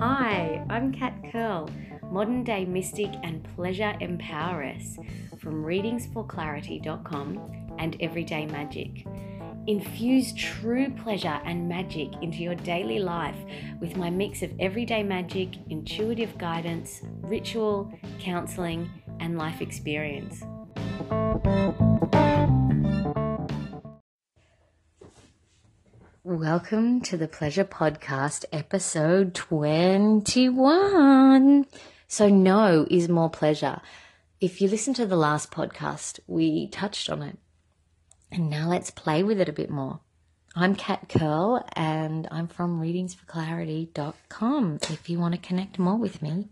Hi, I'm Kat Curl, modern day mystic and pleasure empoweress from readingsforclarity.com and Everyday Magic. Infuse true pleasure and magic into your daily life with my mix of everyday magic, intuitive guidance, ritual, counseling, and life experience. Welcome to the Pleasure Podcast, episode 21. So, no is more pleasure. If you listen to the last podcast, we touched on it. And now let's play with it a bit more. I'm Kat Curl and I'm from readingsforclarity.com if you want to connect more with me.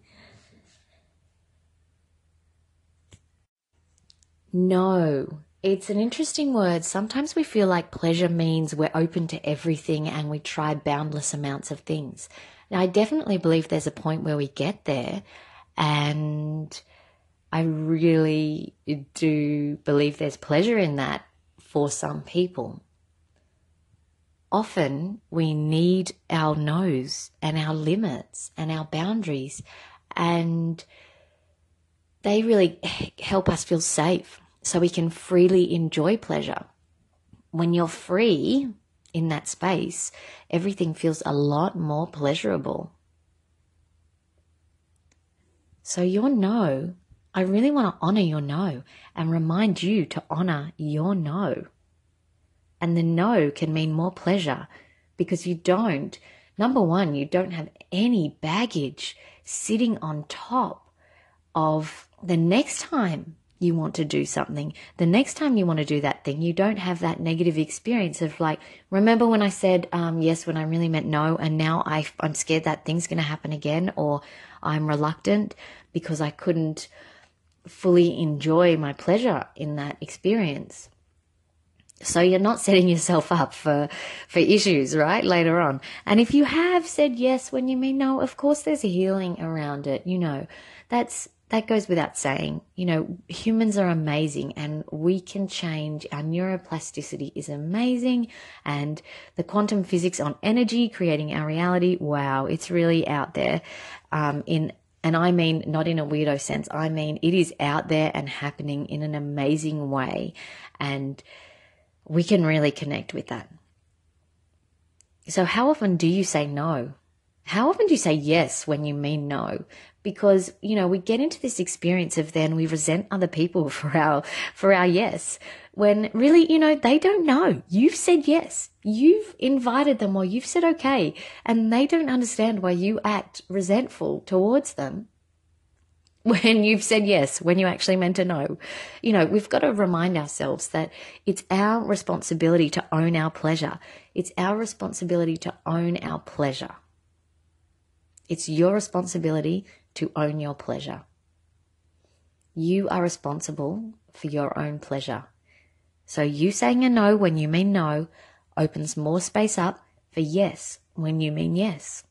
No it's an interesting word. Sometimes we feel like pleasure means we're open to everything and we try boundless amounts of things. Now, I definitely believe there's a point where we get there, and I really do believe there's pleasure in that for some people. Often we need our nose and our limits and our boundaries, and they really help us feel safe so we can freely enjoy pleasure. When you're free in that space, everything feels a lot more pleasurable. So, your no, I really want to honor your no and remind you to honor your no. And the no can mean more pleasure because you don't, number one, you don't have any baggage sitting on top of the next time you want to do something. The next time you want to do that thing, you don't have that negative experience of like, remember when I said um, yes when I really meant no, and now I, I'm scared that thing's going to happen again, or I'm reluctant because I couldn't fully enjoy my pleasure in that experience. So you're not setting yourself up for, for issues, right? Later on. And if you have said yes when you mean no, of course there's a healing around it. You know, that's, that goes without saying. You know, humans are amazing and we can change. Our neuroplasticity is amazing. And the quantum physics on energy creating our reality, wow, it's really out there. Um, in, and I mean, not in a weirdo sense, I mean, it is out there and happening in an amazing way. And we can really connect with that. So, how often do you say no? How often do you say yes when you mean no? because you know we get into this experience of then we resent other people for our for our yes when really you know they don't know. You've said yes. You've invited them or you've said okay and they don't understand why you act resentful towards them when you've said yes when you actually meant to no. You know we've got to remind ourselves that it's our responsibility to own our pleasure. It's our responsibility to own our pleasure it's your responsibility to own your pleasure. You are responsible for your own pleasure. So you saying a no when you mean no opens more space up for yes when you mean yes.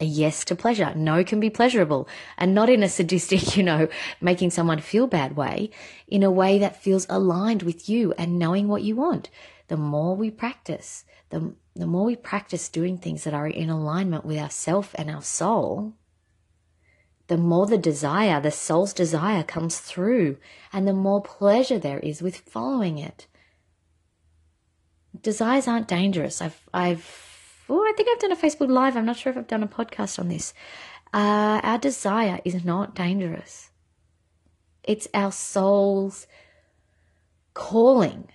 A yes to pleasure. No can be pleasurable and not in a sadistic, you know, making someone feel bad way, in a way that feels aligned with you and knowing what you want. The more we practice, the, the more we practice doing things that are in alignment with ourself and our soul, the more the desire, the soul's desire comes through, and the more pleasure there is with following it. Desires aren't dangerous. I've, I've, oh, I think I've done a Facebook Live. I'm not sure if I've done a podcast on this. Uh, our desire is not dangerous. It's our soul's calling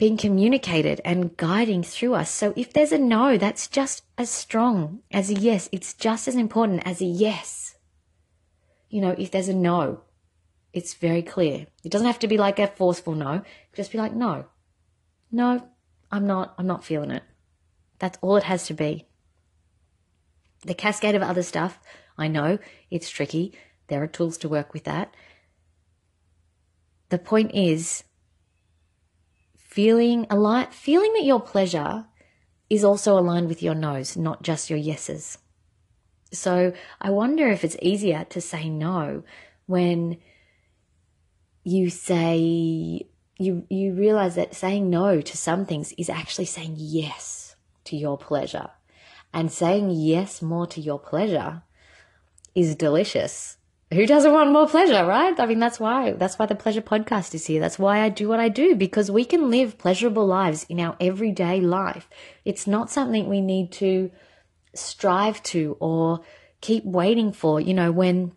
being communicated and guiding through us. So if there's a no, that's just as strong as a yes. It's just as important as a yes you know, if there's a no, it's very clear. It doesn't have to be like a forceful no. Just be like, no, no, I'm not, I'm not feeling it. That's all it has to be. The cascade of other stuff, I know it's tricky. There are tools to work with that. The point is feeling aligned, feeling that your pleasure is also aligned with your no's, not just your yeses. So I wonder if it's easier to say no when you say you you realize that saying no to some things is actually saying yes to your pleasure. And saying yes more to your pleasure is delicious. Who doesn't want more pleasure, right? I mean, that's why, that's why the pleasure podcast is here. That's why I do what I do because we can live pleasurable lives in our everyday life. It's not something we need to strive to or keep waiting for. You know, when,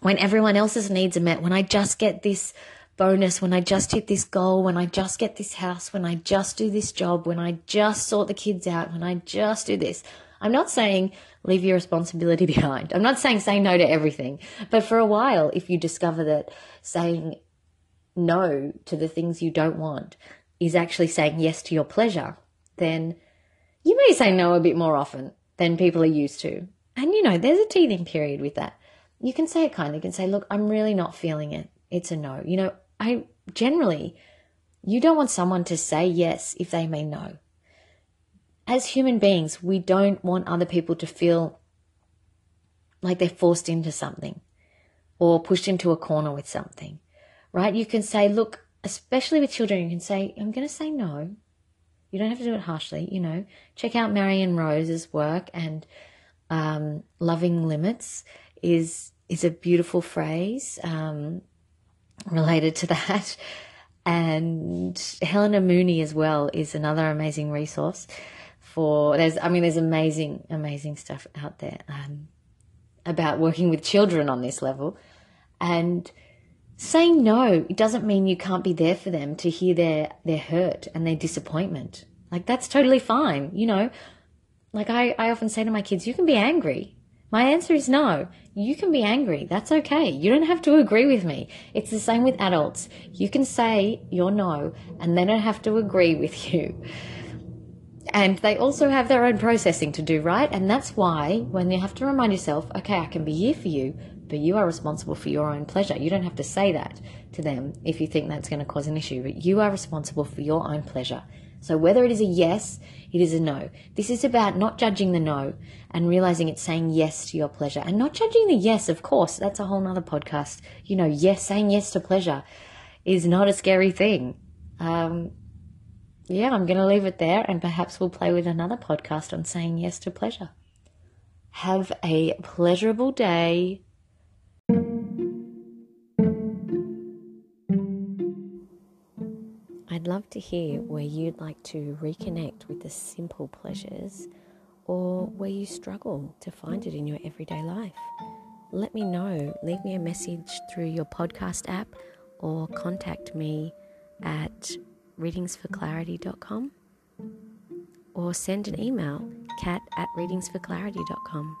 when everyone else's needs are met, when I just get this bonus, when I just hit this goal, when I just get this house, when I just do this job, when I just sort the kids out, when I just do this. I'm not saying leave your responsibility behind. I'm not saying say no to everything, but for a while, if you discover that saying no to the things you don't want is actually saying yes to your pleasure, then you may say no a bit more often than people are used to. And you know, there's a teething period with that. You can say it kindly. You can say, look, I'm really not feeling it. It's a no. You know, I generally, you don't want someone to say yes if they mean no. As human beings, we don't want other people to feel like they're forced into something or pushed into a corner with something, right? You can say, look, especially with children, you can say, I'm going to say no. You don't have to do it harshly, you know. Check out Marion Rose's work and um, loving limits is is a beautiful phrase. Um, related to that. And Helena Mooney as well is another amazing resource for there's I mean there's amazing amazing stuff out there um, about working with children on this level and saying no it doesn't mean you can't be there for them to hear their their hurt and their disappointment like that's totally fine you know like I, I often say to my kids you can be angry my answer is no. You can be angry. That's okay. You don't have to agree with me. It's the same with adults. You can say your no and they don't have to agree with you. And they also have their own processing to do, right? And that's why when you have to remind yourself, okay, I can be here for you, but you are responsible for your own pleasure. You don't have to say that to them if you think that's going to cause an issue, but you are responsible for your own pleasure. So whether it is a yes, it is a no. This is about not judging the no and realizing it's saying yes to your pleasure and not judging the yes, of course. That's a whole nother podcast. You know, yes, saying yes to pleasure is not a scary thing. Um, yeah, I'm going to leave it there and perhaps we'll play with another podcast on saying yes to pleasure. Have a pleasurable day. I'd love to hear where you'd like to reconnect with the simple pleasures or where you struggle to find it in your everyday life. Let me know. Leave me a message through your podcast app or contact me at readingsforclarity.com or send an email cat at readingsforclarity.com.